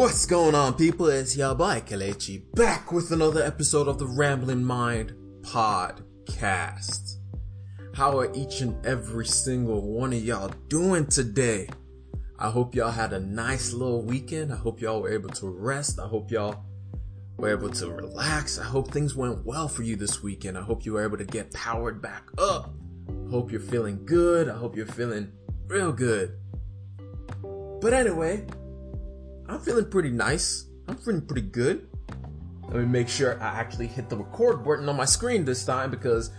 What's going on, people? It's your boy Kelechi back with another episode of the Rambling Mind podcast. How are each and every single one of y'all doing today? I hope y'all had a nice little weekend. I hope y'all were able to rest. I hope y'all were able to relax. I hope things went well for you this weekend. I hope you were able to get powered back up. Hope you're feeling good. I hope you're feeling real good. But anyway, I'm feeling pretty nice. I'm feeling pretty good. Let me make sure I actually hit the record button on my screen this time because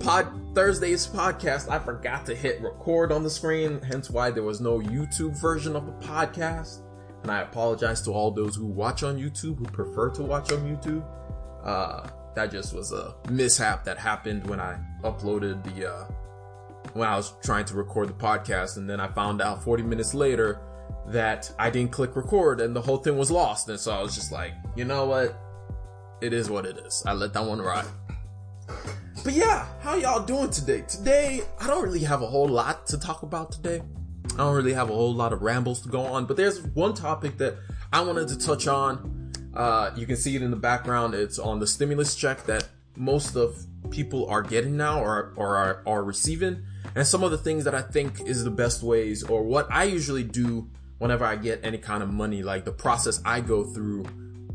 Pod Thursday's podcast, I forgot to hit record on the screen, hence why there was no YouTube version of the podcast. And I apologize to all those who watch on YouTube, who prefer to watch on YouTube. Uh, that just was a mishap that happened when I uploaded the, uh, when I was trying to record the podcast. And then I found out 40 minutes later that I didn't click record and the whole thing was lost. And so I was just like, you know what? It is what it is. I let that one ride. But yeah, how y'all doing today? Today, I don't really have a whole lot to talk about today. I don't really have a whole lot of rambles to go on, but there's one topic that I wanted to touch on. Uh, you can see it in the background. It's on the stimulus check that most of people are getting now or, or are, are receiving. And some of the things that I think is the best ways or what I usually do whenever I get any kind of money, like the process I go through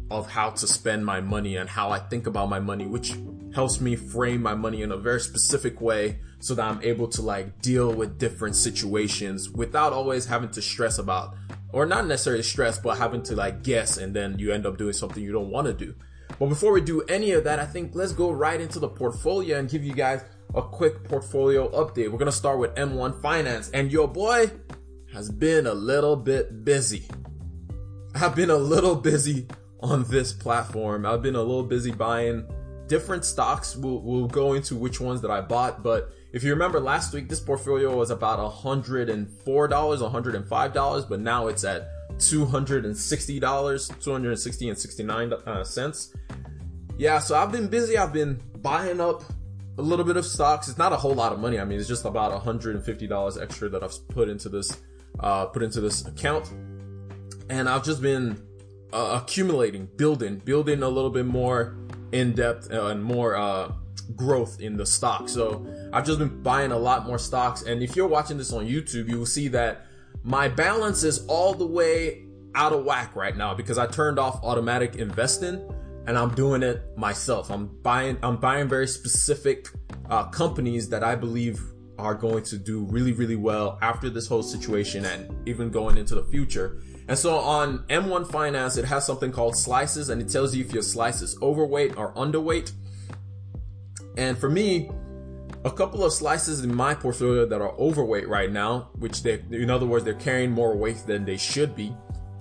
of how to spend my money and how I think about my money, which helps me frame my money in a very specific way so that I'm able to like deal with different situations without always having to stress about, or not necessarily stress, but having to like guess and then you end up doing something you don't want to do. But before we do any of that, I think let's go right into the portfolio and give you guys a quick portfolio update. We're going to start with M1 Finance and your boy has been a little bit busy. I've been a little busy on this platform. I've been a little busy buying different stocks. We'll, we'll go into which ones that I bought, but if you remember last week, this portfolio was about $104, $105, but now it's at $260, 260 and 69 uh, cents. Yeah, so I've been busy. I've been buying up a little bit of stocks. It's not a whole lot of money. I mean, it's just about $150 extra that I've put into this uh, put into this account. And I've just been uh, accumulating, building, building a little bit more in depth uh, and more uh, growth in the stock. So I've just been buying a lot more stocks. And if you're watching this on YouTube, you will see that my balance is all the way out of whack right now because I turned off automatic investing and I'm doing it myself. I'm buying, I'm buying very specific uh, companies that I believe are going to do really, really well after this whole situation and even going into the future. And so on M1 Finance, it has something called slices and it tells you if your slice is overweight or underweight. And for me, a couple of slices in my portfolio that are overweight right now, which they, in other words, they're carrying more weight than they should be,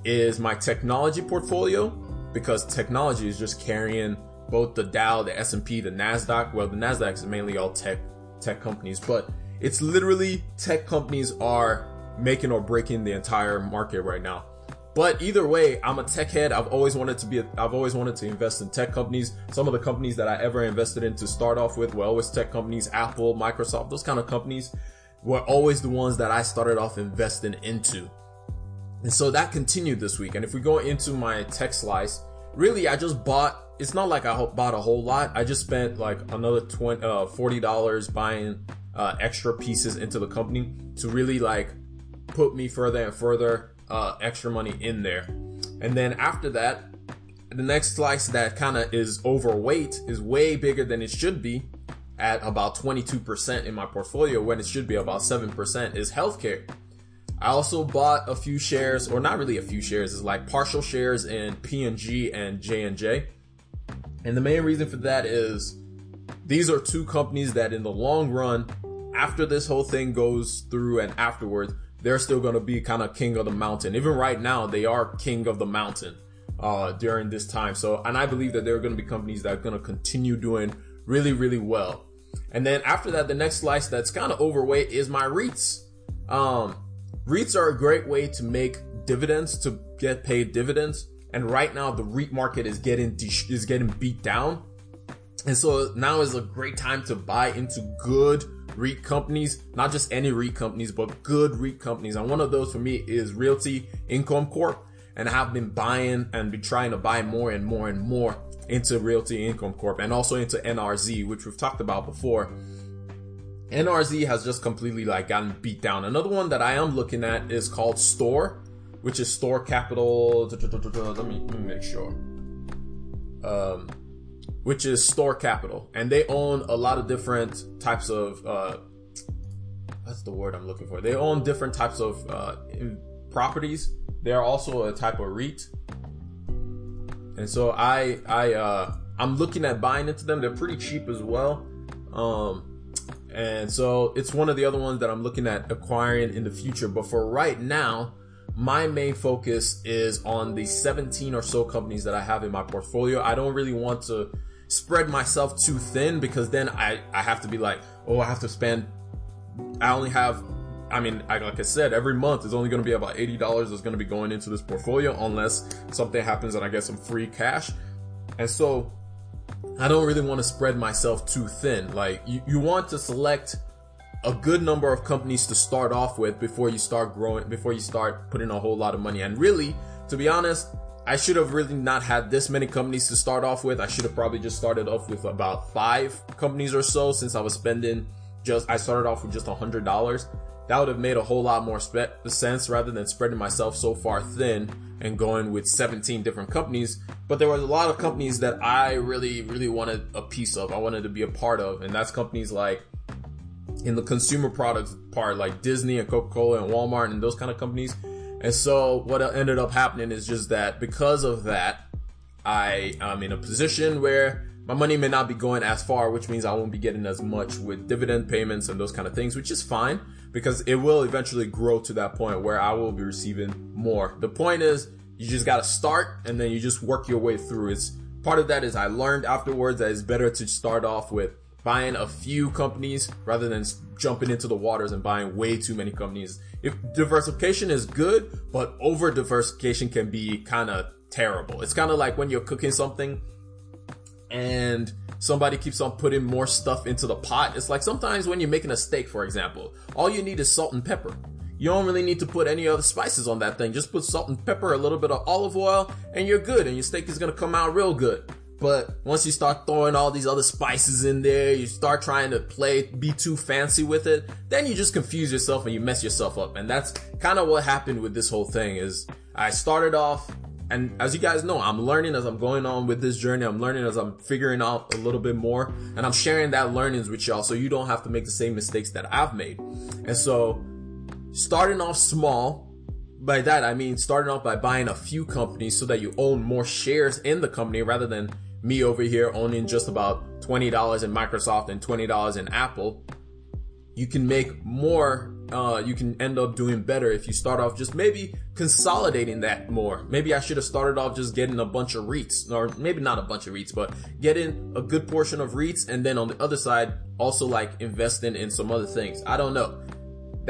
is my technology portfolio because technology is just carrying both the Dow, the S&P, the Nasdaq. Well, the Nasdaq is mainly all tech tech companies, but it's literally tech companies are making or breaking the entire market right now. But either way, I'm a tech head. I've always wanted to be, I've always wanted to invest in tech companies. Some of the companies that I ever invested in to start off with were always tech companies, Apple, Microsoft, those kind of companies were always the ones that I started off investing into. And so that continued this week. And if we go into my tech slice, really, I just bought, it's not like I bought a whole lot. I just spent like another 20, uh, $40 buying uh, extra pieces into the company to really like put me further and further uh, extra money in there. And then after that, the next slice that kind of is overweight is way bigger than it should be at about 22% in my portfolio when it should be about 7% is healthcare. I also bought a few shares, or not really a few shares, is like partial shares in P&G and J&J. And the main reason for that is these are two companies that in the long run, after this whole thing goes through and afterwards, they're still going to be kind of king of the mountain. Even right now, they are king of the mountain, uh, during this time. So, and I believe that there are going to be companies that are going to continue doing really, really well. And then after that, the next slice that's kind of overweight is my REITs. Um, REITs are a great way to make dividends, to get paid dividends. And right now, the REIT market is getting, is getting beat down. And so now is a great time to buy into good REIT companies, not just any REIT companies, but good REIT companies. And one of those for me is Realty Income Corp. and I have been buying and be trying to buy more and more and more into Realty Income Corp and also into NRZ, which we've talked about before. NRZ has just completely like gotten beat down. Another one that I am looking at is called Store, which is Store Capital. Let me, let me make sure. Um, which is Store Capital, and they own a lot of different types of. Uh, that's the word I'm looking for. They own different types of uh, properties. They are also a type of REIT, and so I I uh, I'm looking at buying into them. They're pretty cheap as well. Um, and so it's one of the other ones that I'm looking at acquiring in the future. But for right now, my main focus is on the 17 or so companies that I have in my portfolio. I don't really want to spread myself too thin because then I, I have to be like, oh, I have to spend, I only have, I mean, I, like I said, every month is only going to be about $80 that's going to be going into this portfolio unless something happens and I get some free cash. And so I don't really want to spread myself too thin. Like you, you want to select a good number of companies to start off with before you start growing, before you start putting a whole lot of money. And really, to be honest, I should have really not had this many companies to start off with. I should have probably just started off with about five companies or so since I was spending just, I started off with just a hundred dollars. That would have made a whole lot more spe- sense rather than spreading myself so far thin and going with 17 different companies. But there was a lot of companies that I really, really wanted a piece of. I wanted to be a part of. And that's companies like in the consumer products part, like Disney and Coca-Cola and Walmart and those kind of companies. And so what ended up happening is just that because of that, I am in a position where my money may not be going as far, which means I won't be getting as much with dividend payments and those kind of things, which is fine because it will eventually grow to that point where I will be receiving more. The point is you just got to start and then you just work your way through. It's part of that is I learned afterwards that it's better to start off with buying a few companies rather than jumping into the waters and buying way too many companies. If diversification is good, but over diversification can be kind of terrible. It's kind of like when you're cooking something and somebody keeps on putting more stuff into the pot. It's like sometimes when you're making a steak, for example, all you need is salt and pepper. You don't really need to put any other spices on that thing. Just put salt and pepper, a little bit of olive oil, and you're good. And your steak is gonna come out real good. But once you start throwing all these other spices in there, you start trying to play, be too fancy with it, then you just confuse yourself and you mess yourself up. And that's kind of what happened with this whole thing is I started off and as you guys know, I'm learning as I'm going on with this journey. I'm learning as I'm figuring out a little bit more and I'm sharing that learnings with y'all so you don't have to make the same mistakes that I've made. And so starting off small, by that I mean starting off by buying a few companies so that you own more shares in the company rather than me over here owning just about $20 in Microsoft and $20 in Apple you can make more uh, you can end up doing better if you start off just maybe consolidating that more. Maybe I should have started off just getting a bunch of REITs, or maybe not a bunch of REITs, but getting a good portion of REITs, and then on the other side, also like investing in some other things. I don't know.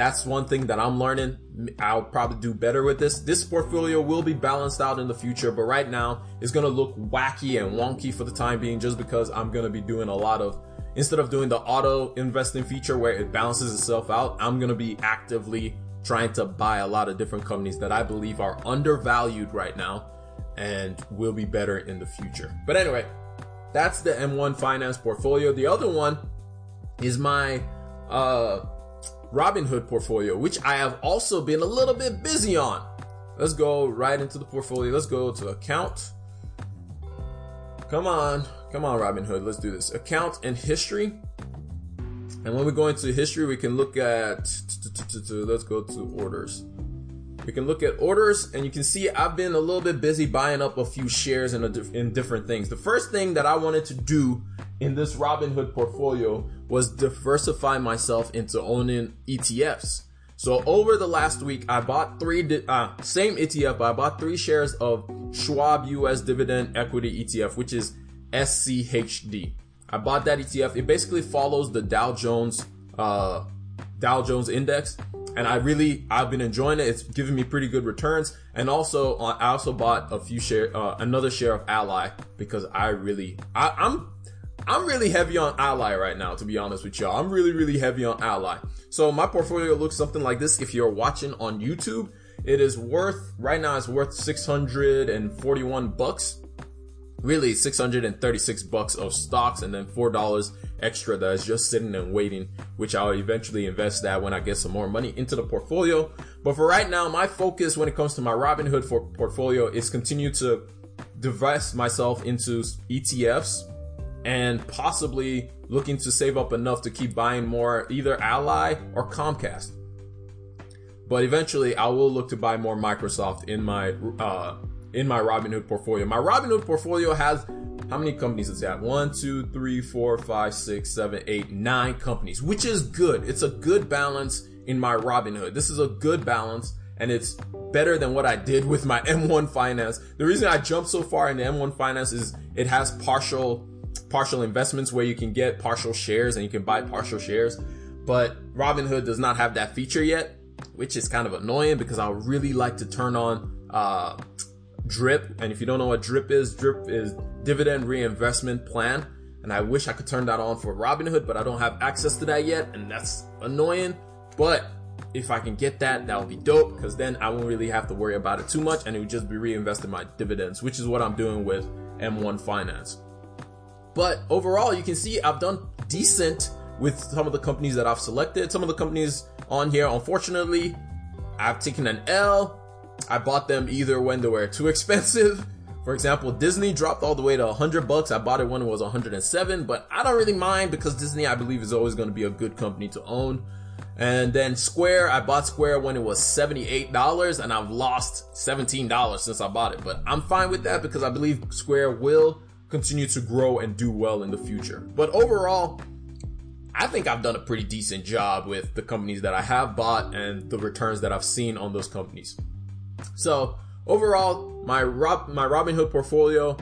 That's one thing that I'm learning. I'll probably do better with this. This portfolio will be balanced out in the future, but right now it's going to look wacky and wonky for the time being just because I'm going to be doing a lot of instead of doing the auto investing feature where it balances itself out, I'm going to be actively trying to buy a lot of different companies that I believe are undervalued right now and will be better in the future. But anyway, that's the M1 finance portfolio. The other one is my uh Robinhood portfolio, which I have also been a little bit busy on. Let's go right into the portfolio. Let's go to account. Come on. Come on, Robinhood, let's do this. Account and history. And when we go into history, we can look at, let's go to orders. We can look at orders and you can see I've been a little bit busy buying up a few shares in, a, in different things. The first thing that I wanted to do in this Robinhood portfolio was diversify myself into owning ETFs. So over the last week, I bought three, uh, same ETF, I bought three shares of Schwab US Dividend Equity ETF, which is SCHD. I bought that ETF. It basically follows the Dow Jones uh, Dow Jones index, and I really I've been enjoying it. It's giving me pretty good returns, and also uh, I also bought a few share uh, another share of Ally because I really I, I'm I'm really heavy on Ally right now, to be honest with y'all. I'm really, really heavy on Ally. So my portfolio looks something like this. If you're watching on YouTube, It is worth, right now it's worth 641 bucks. Really 636 bucks of stocks and then $4 extra that is just sitting and waiting, which I'll eventually invest that when I get some more money into the portfolio. But for right now, my focus when it comes to my Robinhood for portfolio is continue to divest myself into ETFs and possibly looking to save up enough to keep buying more either Ally or Comcast. But eventually I will look to buy more Microsoft in my uh in my Robinhood portfolio. My Robinhood portfolio has how many companies is that? One, two, three, four, five, six, seven, eight, nine companies, which is good. It's a good balance in my Robinhood. This is a good balance and it's better than what I did with my M1 Finance. The reason I jumped so far into M1 Finance is it has partial partial investments where you can get partial shares and you can buy partial shares. But Robinhood does not have that feature yet, which is kind of annoying because I really like to turn on uh, DRIP. And if you don't know what DRIP is, DRIP is dividend reinvestment plan. And I wish I could turn that on for Robinhood, but I don't have access to that yet. And that's annoying. But if I can get that, that would be dope because then I won't really have to worry about it too much and it would just be reinvesting my dividends, which is what I'm doing with M1 Finance. But overall, you can see I've done decent with some of the companies that I've selected. Some of the companies on here, unfortunately, I've taken an L. I bought them either when they were too expensive. For example, Disney dropped all the way to 100 bucks. I bought it when it was 107, but I don't really mind because Disney, I believe, is always going to be a good company to own. And then Square, I bought Square when it was $78 and I've lost $17 since I bought it. But I'm fine with that because I believe Square will continue to grow and do well in the future. But overall, I think I've done a pretty decent job with the companies that I have bought and the returns that I've seen on those companies. So overall, my Rob, my Robinhood portfolio,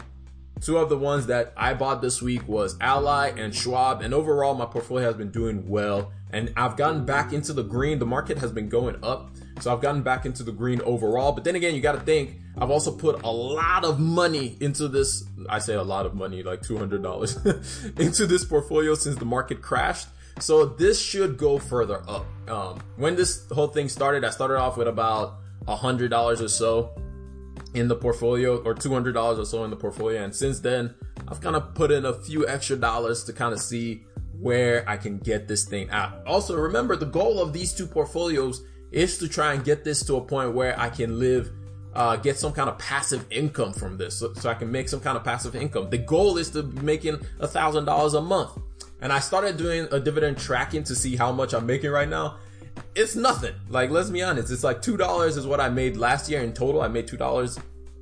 two of the ones that I bought this week was Ally and Schwab. And overall, my portfolio has been doing well and I've gotten back into the green. The market has been going up. So I've gotten back into the green overall. But then again, you got to think I've also put a lot of money into this. I say a lot of money, like $200 into this portfolio since the market crashed. So this should go further up. Um, when this whole thing started, I started off with about $100 or so in the portfolio or $200 or so in the portfolio. And since then, I've kind of put in a few extra dollars to kind of see where I can get this thing out. Also, remember the goal of these two portfolios is to try and get this to a point where I can live, uh, get some kind of passive income from this. So, so I can make some kind of passive income. The goal is to be making a thousand dollars a month. And I started doing a dividend tracking to see how much I'm making right now. It's nothing. Like, let's be honest. It's like $2 is what I made last year in total. I made $2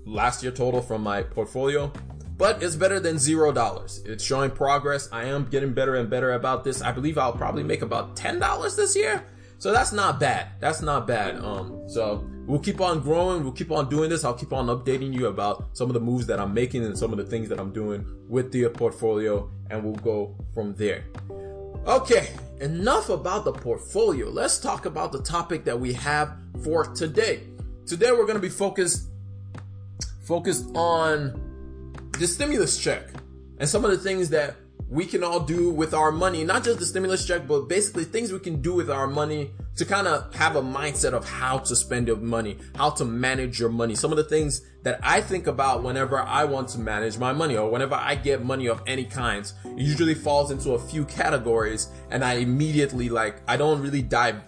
last year total from my portfolio but it's better than zero dollars. It's showing progress. I am getting better and better about this. I believe I'll probably make about ten dollars this year. So that's not bad. That's not bad. Um, so we'll keep on growing. We'll keep on doing this. I'll keep on updating you about some of the moves that I'm making and some of the things that I'm doing with the portfolio, and we'll go from there. Okay, enough about the portfolio. Let's talk about the topic that we have for today. Today we're going to be focused focused on the stimulus check and some of the things that we can all do with our money, not just the stimulus check, but basically things we can do with our money to kind of have a mindset of how to spend your money, how to manage your money. Some of the things that I think about whenever I want to manage my money or whenever I get money of any kinds, it usually falls into a few categories and I immediately like, I don't really dive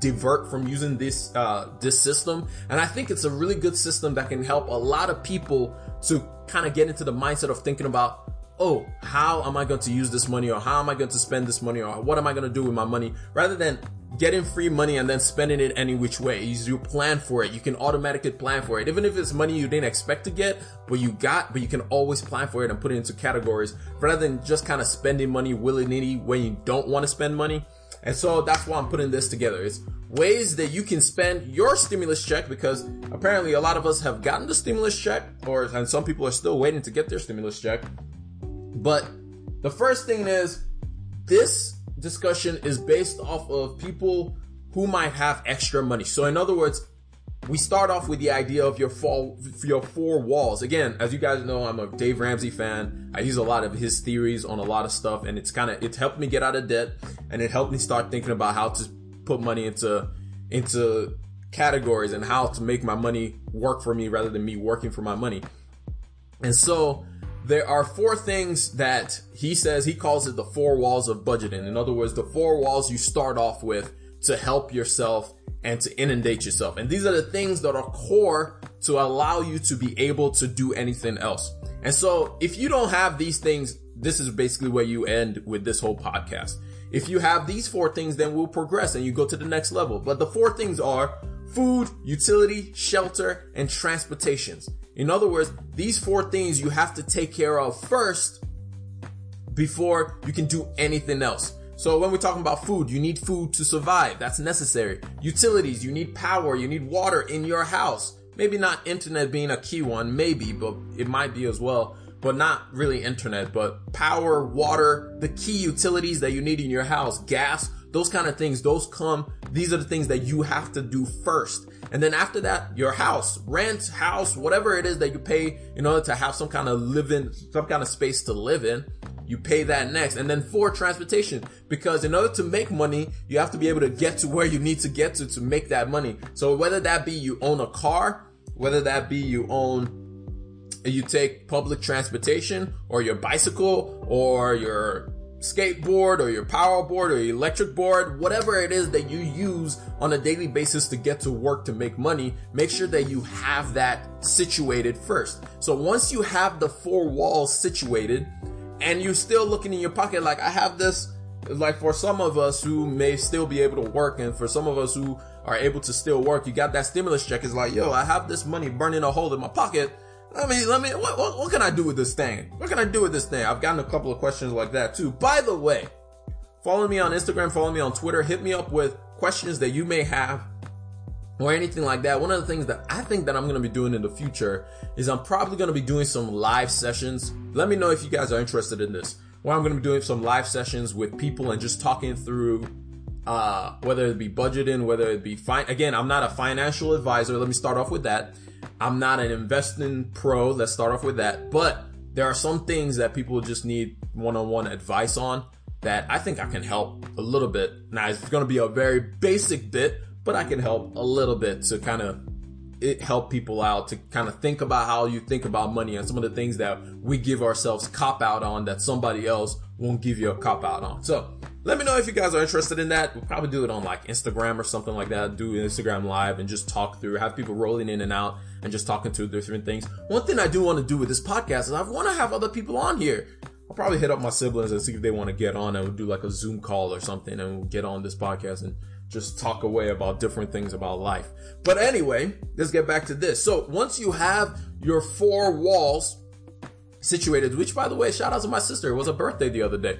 divert from using this uh, this system and i think it's a really good system that can help a lot of people to kind of get into the mindset of thinking about oh, how am I going to use this money or how am I going to spend this money or what am I going to do with my money rather than getting free money and then spending it any which way. You plan for it. You can automatically plan for it. Even if it's money you didn't expect to get, but you got, but you can always plan for it and put it into categories rather than just kind of spending money willy nilly when you don't want to spend money. And so that's why I'm putting this together. It's ways that you can spend your stimulus check because apparently a lot of us have gotten the stimulus check or and some people are still waiting to get their stimulus check. But the first thing is this discussion is based off of people who might have extra money. So in other words, we start off with the idea of your four, your four walls. Again, as you guys know, I'm a Dave Ramsey fan. I use a lot of his theories on a lot of stuff and it's kind of, it's helped me get out of debt and it helped me start thinking about how to put money into, into categories and how to make my money work for me rather than me working for my money. And so there are four things that he says he calls it the four walls of budgeting. In other words, the four walls you start off with to help yourself and to inundate yourself. And these are the things that are core to allow you to be able to do anything else. And so if you don't have these things, this is basically where you end with this whole podcast. If you have these four things, then we'll progress and you go to the next level. But the four things are food, utility, shelter, and transportations. In other words, these four things you have to take care of first before you can do anything else. So when we're talking about food, you need food to survive. That's necessary. Utilities, you need power, you need water in your house. Maybe not internet being a key one, maybe, but it might be as well. But not really internet, but power, water, the key utilities that you need in your house, gas, those kind of things, those come, these are the things that you have to do first. And then after that, your house, rent, house, whatever it is that you pay in order to have some kind of living, some kind of space to live in, you pay that next. And then for transportation, because in order to make money, you have to be able to get to where you need to get to to make that money. So whether that be you own a car, whether that be you own you take public transportation or your bicycle or your skateboard or your power board or your electric board, whatever it is that you use on a daily basis to get to work to make money, make sure that you have that situated first. So once you have the four walls situated and you're still looking in your pocket, like I have this, like for some of us who may still be able to work and for some of us who are able to still work, you got that stimulus check. It's like, yo, I have this money burning a hole in my pocket let me, let me, what, what, what, can I do with this thing? What can I do with this thing? I've gotten a couple of questions like that too. By the way, follow me on Instagram, follow me on Twitter, hit me up with questions that you may have or anything like that. One of the things that I think that I'm going to be doing in the future is I'm probably going to be doing some live sessions. Let me know if you guys are interested in this. Where I'm going to be doing some live sessions with people and just talking through uh, whether it be budgeting, whether it be fine. Again, I'm not a financial advisor. Let me start off with that. I'm not an investing pro. Let's start off with that. But there are some things that people just need one-on-one advice on that I think I can help a little bit. Now it's going to be a very basic bit, but I can help a little bit to kind of it help people out to kind of think about how you think about money and some of the things that we give ourselves cop out on that somebody else won't give you a cop out on. So let me know if you guys are interested in that. We'll probably do it on like Instagram or something like that. Do Instagram live and just talk through, have people rolling in and out and just talking to different things. One thing I do want to do with this podcast is I want to have other people on here. I'll probably hit up my siblings and see if they want to get on and we'll do like a Zoom call or something and we'll get on this podcast and just talk away about different things about life. But anyway, let's get back to this. So once you have your four walls situated, which by the way, shout out to my sister. It was a birthday the other day.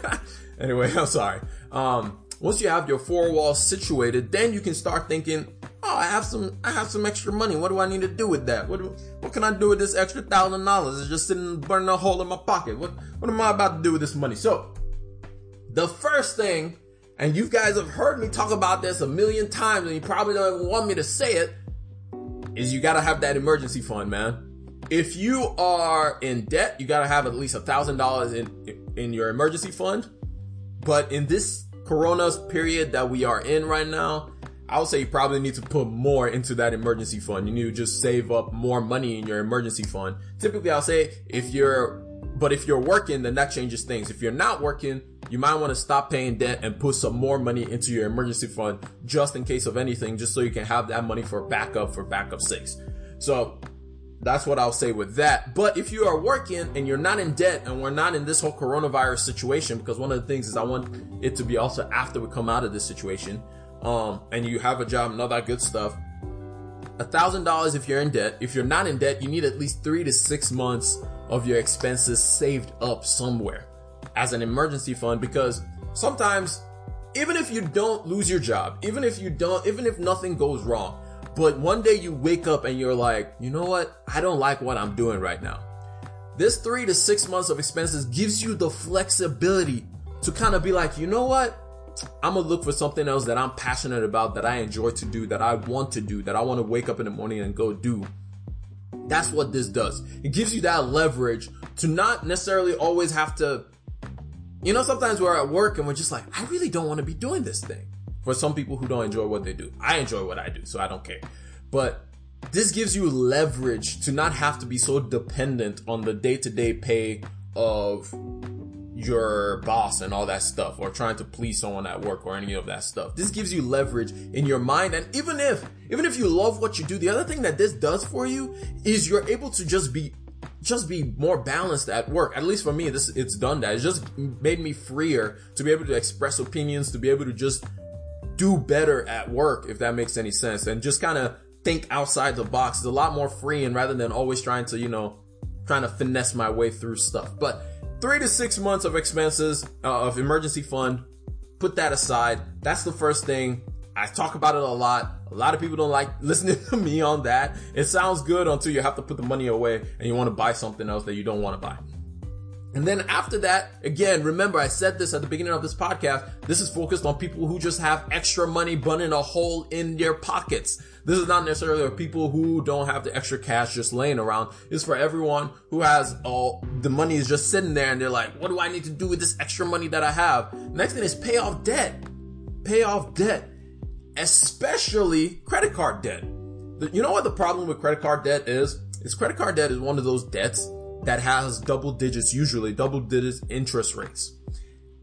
anyway, I'm sorry. Um, once you have your four walls situated, then you can start thinking, oh, I have some, I have some extra money. What do I need to do with that? What, what can I do with this extra thousand dollars? It's just sitting burning a hole in my pocket. What, what am I about to do with this money? So, the first thing, and you guys have heard me talk about this a million times, and you probably don't even want me to say it, is you gotta have that emergency fund, man. If you are in debt, you gotta have at least a thousand dollars in in your emergency fund. But in this Corona period that we are in right now, I would say you probably need to put more into that emergency fund. You need to just save up more money in your emergency fund. Typically, I'll say if you're, but if you're working, then that changes things. If you're not working, you might want to stop paying debt and put some more money into your emergency fund just in case of anything, just so you can have that money for backup for backup sakes. So that's what I'll say with that. But if you are working and you're not in debt and we're not in this whole coronavirus situation, because one of the things is I want it to be also after we come out of this situation, um, and you have a job and all that good stuff, a thousand dollars if you're in debt. If you're not in debt, you need at least three to six months of your expenses saved up somewhere as an emergency fund because sometimes even if you don't lose your job, even if you don't, even if nothing goes wrong, but one day you wake up and you're like, you know what? I don't like what I'm doing right now. This three to six months of expenses gives you the flexibility to kind of be like, you know what? I'm gonna look for something else that I'm passionate about, that I enjoy to do, that I want to do, that I want to wake up in the morning and go do. That's what this does. It gives you that leverage to not necessarily always have to, you know, sometimes we're at work and we're just like, I really don't want to be doing this thing. for some people who don't enjoy what they do. I enjoy what I do, so I don't care. But this gives you leverage to not have to be so dependent on the day to day pay of your boss and all that stuff or trying to please someone at work or any of that stuff. This gives you leverage in your mind. And even if, even if you love what you do, the other thing that this does for you is you're able to just be, just be more balanced at work. At least for me, this, it's done that. It's just made me freer to be able to express opinions, to be able to just do better at work, if that makes any sense. And just kind of think outside the box. It's a lot more free and rather than always trying to, you know, trying to finesse my way through stuff. But three to six months of expenses uh, of emergency fund. Put that aside. That's the first thing. I talk about it a lot. A lot of people don't like listening to me on that. It sounds good until you have to put the money away and you want to buy something else that you don't want to buy. And then after that, again, remember I said this at the beginning of this podcast. This is focused on people who just have extra money burning a hole in their pockets. This is not necessarily for people who don't have the extra cash just laying around. It's for everyone who has all the money is just sitting there and they're like, what do I need to do with this extra money that I have? Next thing is pay off debt. Pay off debt. Especially credit card debt. You know what the problem with credit card debt is? Is credit card debt is one of those debts that has double digits, usually double digits interest rates.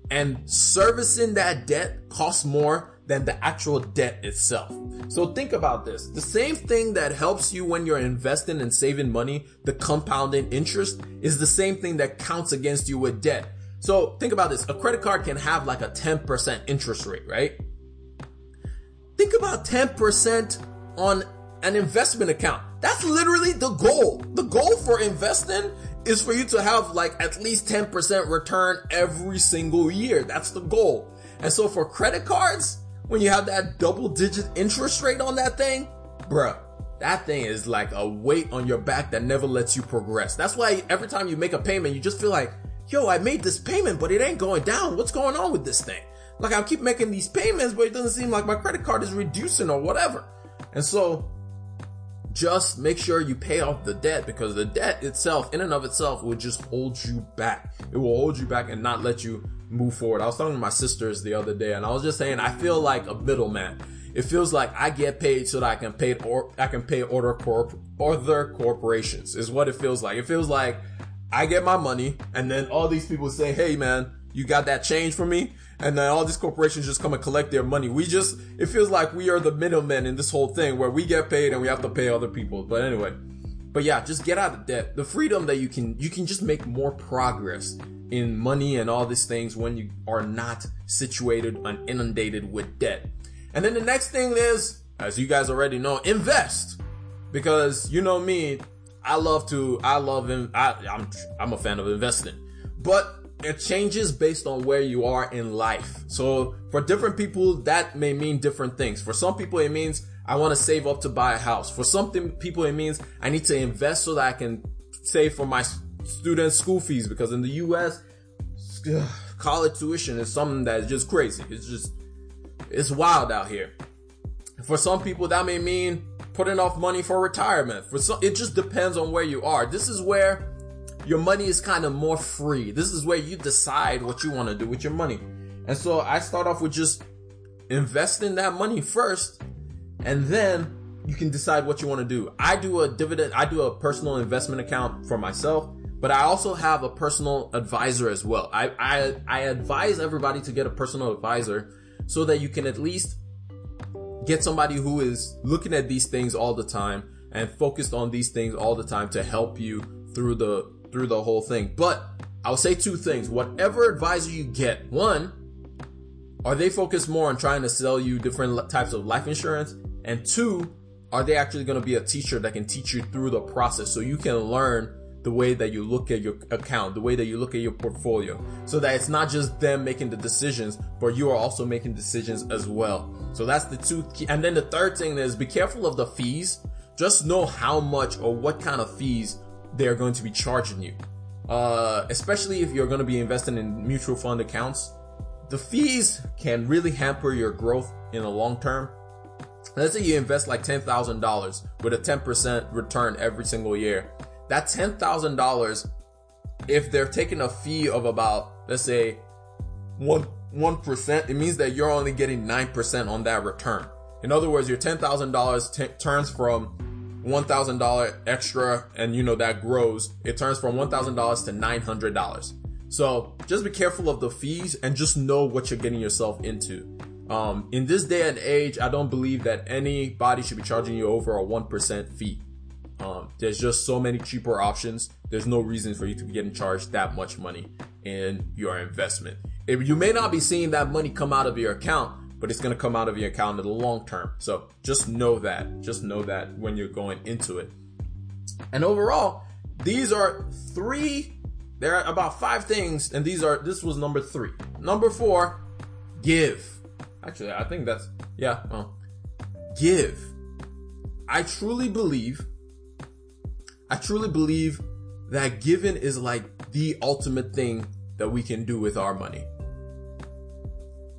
And servicing that debt costs more than the actual debt itself. So think about this. The same thing that helps you when you're investing and saving money, the compounding interest is the same thing that counts against you with debt. So think about this. A credit card can have like a 10% interest rate, right? Think about 10% on an investment account. That's literally the goal. The goal for investing is for you to have like at least 10% return every single year. That's the goal. And so for credit cards, when you have that double digit interest rate on that thing, bruh, that thing is like a weight on your back that never lets you progress. That's why every time you make a payment, you just feel like, yo, I made this payment, but it ain't going down. What's going on with this thing? Like I keep making these payments, but it doesn't seem like my credit card is reducing or whatever. And so just make sure you pay off the debt because the debt itself, in and of itself, will just hold you back. It will hold you back and not let you move forward. I was talking to my sisters the other day and I was just saying, I feel like a middleman. It feels like I get paid so that I can pay or I can pay order corp other corporations is what it feels like. It feels like I get my money and then all these people say, Hey man, you got that change for me? And then all these corporations just come and collect their money. We just, it feels like we are the middlemen in this whole thing where we get paid and we have to pay other people. But anyway, but yeah, just get out of debt. The freedom that you can, you can just make more progress in money and all these things when you are not situated and inundated with debt. And then the next thing is, as you guys already know, invest. Because you know me, I love to, I love, I, I'm, I'm a fan of investing. But it changes based on where you are in life. So for different people, that may mean different things. For some people, it means I want to save up to buy a house. For some people, it means I need to invest so that I can save for my students' school fees because in the U.S., college tuition is something that is just crazy. It's just, it's wild out here. For some people, that may mean putting off money for retirement. For some, it just depends on where you are. This is where your money is kind of more free. This is where you decide what you want to do with your money. And so I start off with just investing that money first and then you can decide what you want to do. I do a dividend, I do a personal investment account for myself, but I also have a personal advisor as well. I, I, I advise everybody to get a personal advisor so that you can at least get somebody who is looking at these things all the time and focused on these things all the time to help you through the through the whole thing. But I'll say two things. Whatever advisor you get, one, are they focused more on trying to sell you different types of life insurance? And two, are they actually going to be a teacher that can teach you through the process so you can learn the way that you look at your account, the way that you look at your portfolio, so that it's not just them making the decisions, but you are also making decisions as well. So that's the two key. And then the third thing is be careful of the fees. Just know how much or what kind of fees they're going to be charging you. Uh, especially if you're going to be investing in mutual fund accounts, the fees can really hamper your growth in the long term. Let's say you invest like $10,000 with a 10% return every single year. That $10,000, if they're taking a fee of about, let's say, one, 1%, it means that you're only getting 9% on that return. In other words, your $10,000 t- turns from $1,000 extra and you know that grows. It turns from $1,000 to $900. So just be careful of the fees and just know what you're getting yourself into. Um, in this day and age, I don't believe that anybody should be charging you over a 1% fee. Um, there's just so many cheaper options. There's no reason for you to be getting charged that much money in your investment. If you may not be seeing that money come out of your account, but it's going to come out of your account in the long term. So just know that. Just know that when you're going into it. And overall, these are three, there are about five things, and these are, this was number three. Number four, give. Actually, I think that's, yeah, well, give. I truly believe I truly believe that giving is like the ultimate thing that we can do with our money.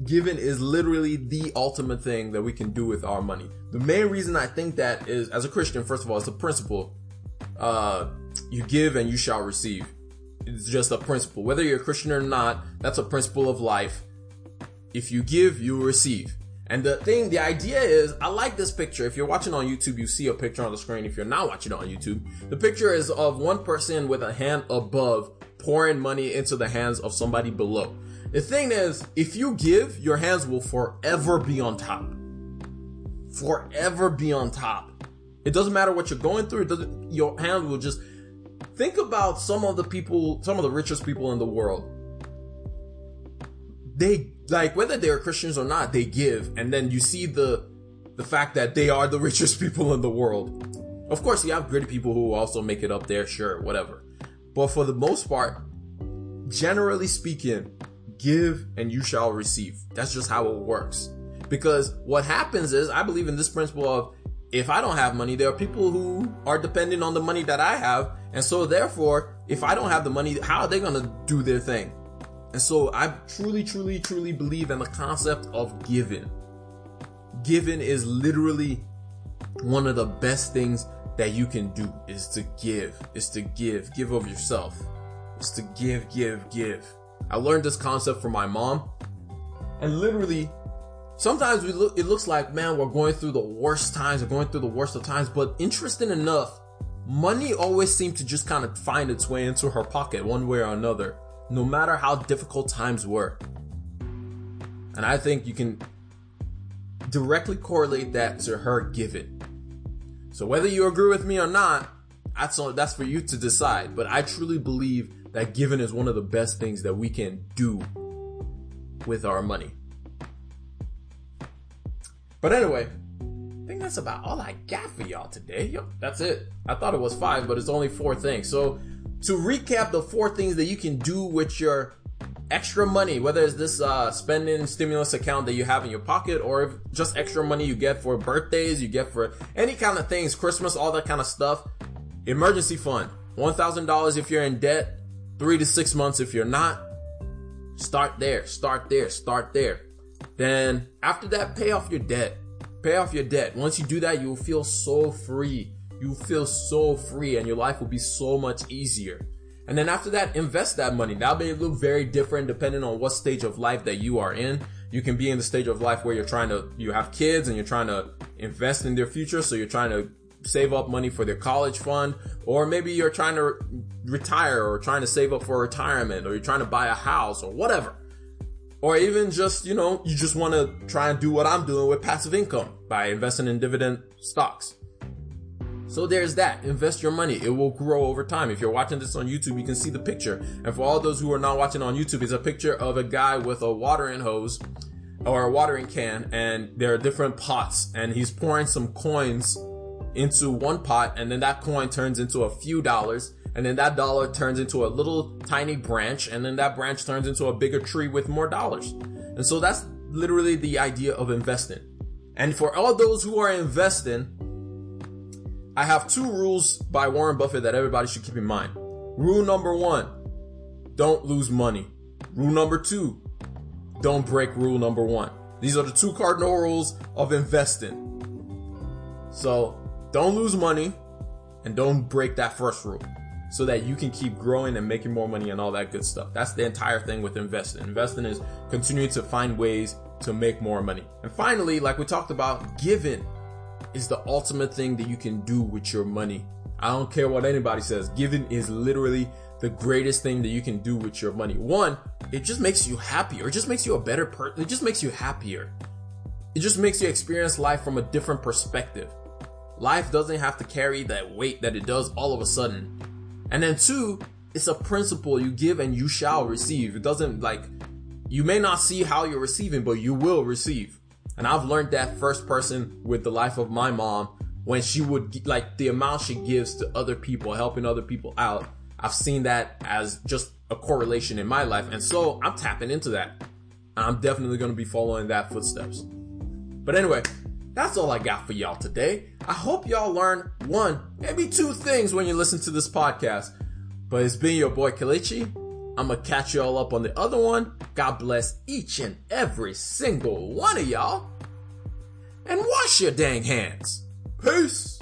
Giving is literally the ultimate thing that we can do with our money. The main reason I think that is, as a Christian, first of all, it's a principle. Uh, you give and you shall receive. It's just a principle. Whether you're a Christian or not, that's a principle of life. If you give, you receive. And the thing, the idea is, I like this picture. If you're watching on YouTube, you see a picture on the screen. If you're not watching on YouTube, the picture is of one person with a hand above pouring money into the hands of somebody below. The thing is, if you give, your hands will forever be on top. Forever be on top. It doesn't matter what you're going through. It doesn't, your hand will just, think about some of the people, some of the richest people in the world. They like whether they're Christians or not, they give, and then you see the the fact that they are the richest people in the world. Of course, you have greedy people who also make it up there, sure, whatever. But for the most part, generally speaking, give and you shall receive. That's just how it works. Because what happens is, I believe in this principle of if I don't have money, there are people who are dependent on the money that I have. And so therefore, if I don't have the money, how are they going to do their thing? And so I truly, truly, truly believe in the concept of giving. Giving is literally one of the best things that you can do is to give, is to give, give of yourself, is to give, give, give. I learned this concept from my mom and literally sometimes we look, it looks like, man, we're going through the worst times, we're going through the worst of times, but interesting enough, money always seemed to just kind of find its way into her pocket one way or another no matter how difficult times were. And I think you can directly correlate that to her giving. So whether you agree with me or not, that's that's for you to decide. But I truly believe that giving is one of the best things that we can do with our money. But anyway, I think that's about all I got for y'all today. Yep, that's it. I thought it was five, but it's only four things. So to recap the four things that you can do with your extra money, whether it's this uh, spending stimulus account that you have in your pocket or just extra money you get for birthdays, you get for any kind of things, Christmas, all that kind of stuff. Emergency fund, $1,000 if you're in debt, three to six months if you're not. Start there, start there, start there. Then after that, pay off your debt. Pay off your debt. Once you do that, you'll feel so free you feel so free and your life will be so much easier. And then after that, invest that money. That may look very different depending on what stage of life that you are in. You can be in the stage of life where you're trying to, you have kids and you're trying to invest in their future. So you're trying to save up money for their college fund, or maybe you're trying to retire or trying to save up for retirement, or you're trying to buy a house or whatever. Or even just, you know, you just want to try and do what I'm doing with passive income by investing in dividend stocks. So there's that. Invest your money. It will grow over time. If you're watching this on YouTube, you can see the picture. And for all those who are not watching on YouTube, it's a picture of a guy with a watering hose or a watering can and there are different pots and he's pouring some coins into one pot and then that coin turns into a few dollars and then that dollar turns into a little tiny branch and then that branch turns into a bigger tree with more dollars. And so that's literally the idea of investing. And for all those who are investing, I have two rules by Warren Buffett that everybody should keep in mind. Rule number one, don't lose money. Rule number two, don't break rule number one. These are the two cardinal rules of investing. So don't lose money and don't break that first rule. so that you can keep growing and making more money and all that good stuff. That's the entire thing with investing. Investing is continuing to find ways to make more money. And finally, like we talked about, giving is the ultimate thing that you can do with your money. I don't care what anybody says. Giving is literally the greatest thing that you can do with your money. One, it just makes you happier. It just makes you a better person. It just makes you happier. It just makes you experience life from a different perspective. Life doesn't have to carry that weight that it does all of a sudden. And then two, it's a principle you give and you shall receive. It doesn't like, you may not see how you're receiving, but you will receive. And I've learned that first person with the life of my mom when she would like the amount she gives to other people, helping other people out. I've seen that as just a correlation in my life. And so I'm tapping into that. I'm definitely going to be following that footsteps. But anyway, that's all I got for y'all today. I hope y'all learn one, maybe two things when you listen to this podcast. But it's been your boy Kelechi. I'm gonna catch y'all up on the other one. God bless each and every single one of y'all. And wash your dang hands. Peace.